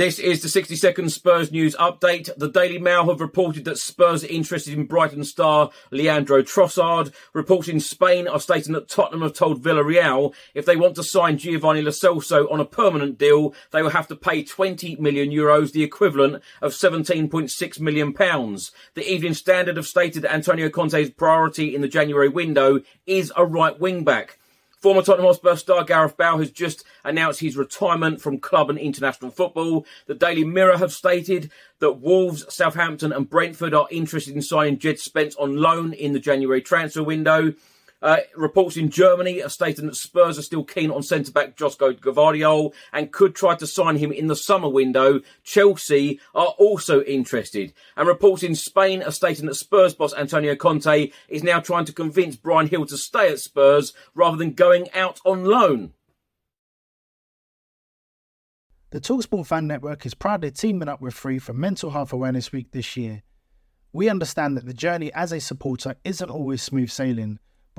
This is the 60 second Spurs news update. The Daily Mail have reported that Spurs are interested in Brighton star Leandro Trossard. Reports in Spain are stating that Tottenham have told Villarreal if they want to sign Giovanni Lo Celso on a permanent deal, they will have to pay 20 million euros, the equivalent of 17.6 million pounds. The Evening Standard have stated that Antonio Conte's priority in the January window is a right wing back. Former Tottenham Hotspur star Gareth Bale has just announced his retirement from club and international football. The Daily Mirror have stated that Wolves, Southampton and Brentford are interested in signing Jed Spence on loan in the January transfer window. Uh, reports in Germany are stating that Spurs are still keen on centre back Joško Gvardiol and could try to sign him in the summer window. Chelsea are also interested. And reports in Spain are stating that Spurs boss Antonio Conte is now trying to convince Bryan Gil to stay at Spurs rather than going out on loan. The Talksport Fan Network is proudly teaming up with Three for Mental Health Awareness Week this year. We understand that the journey as a supporter isn't always smooth sailing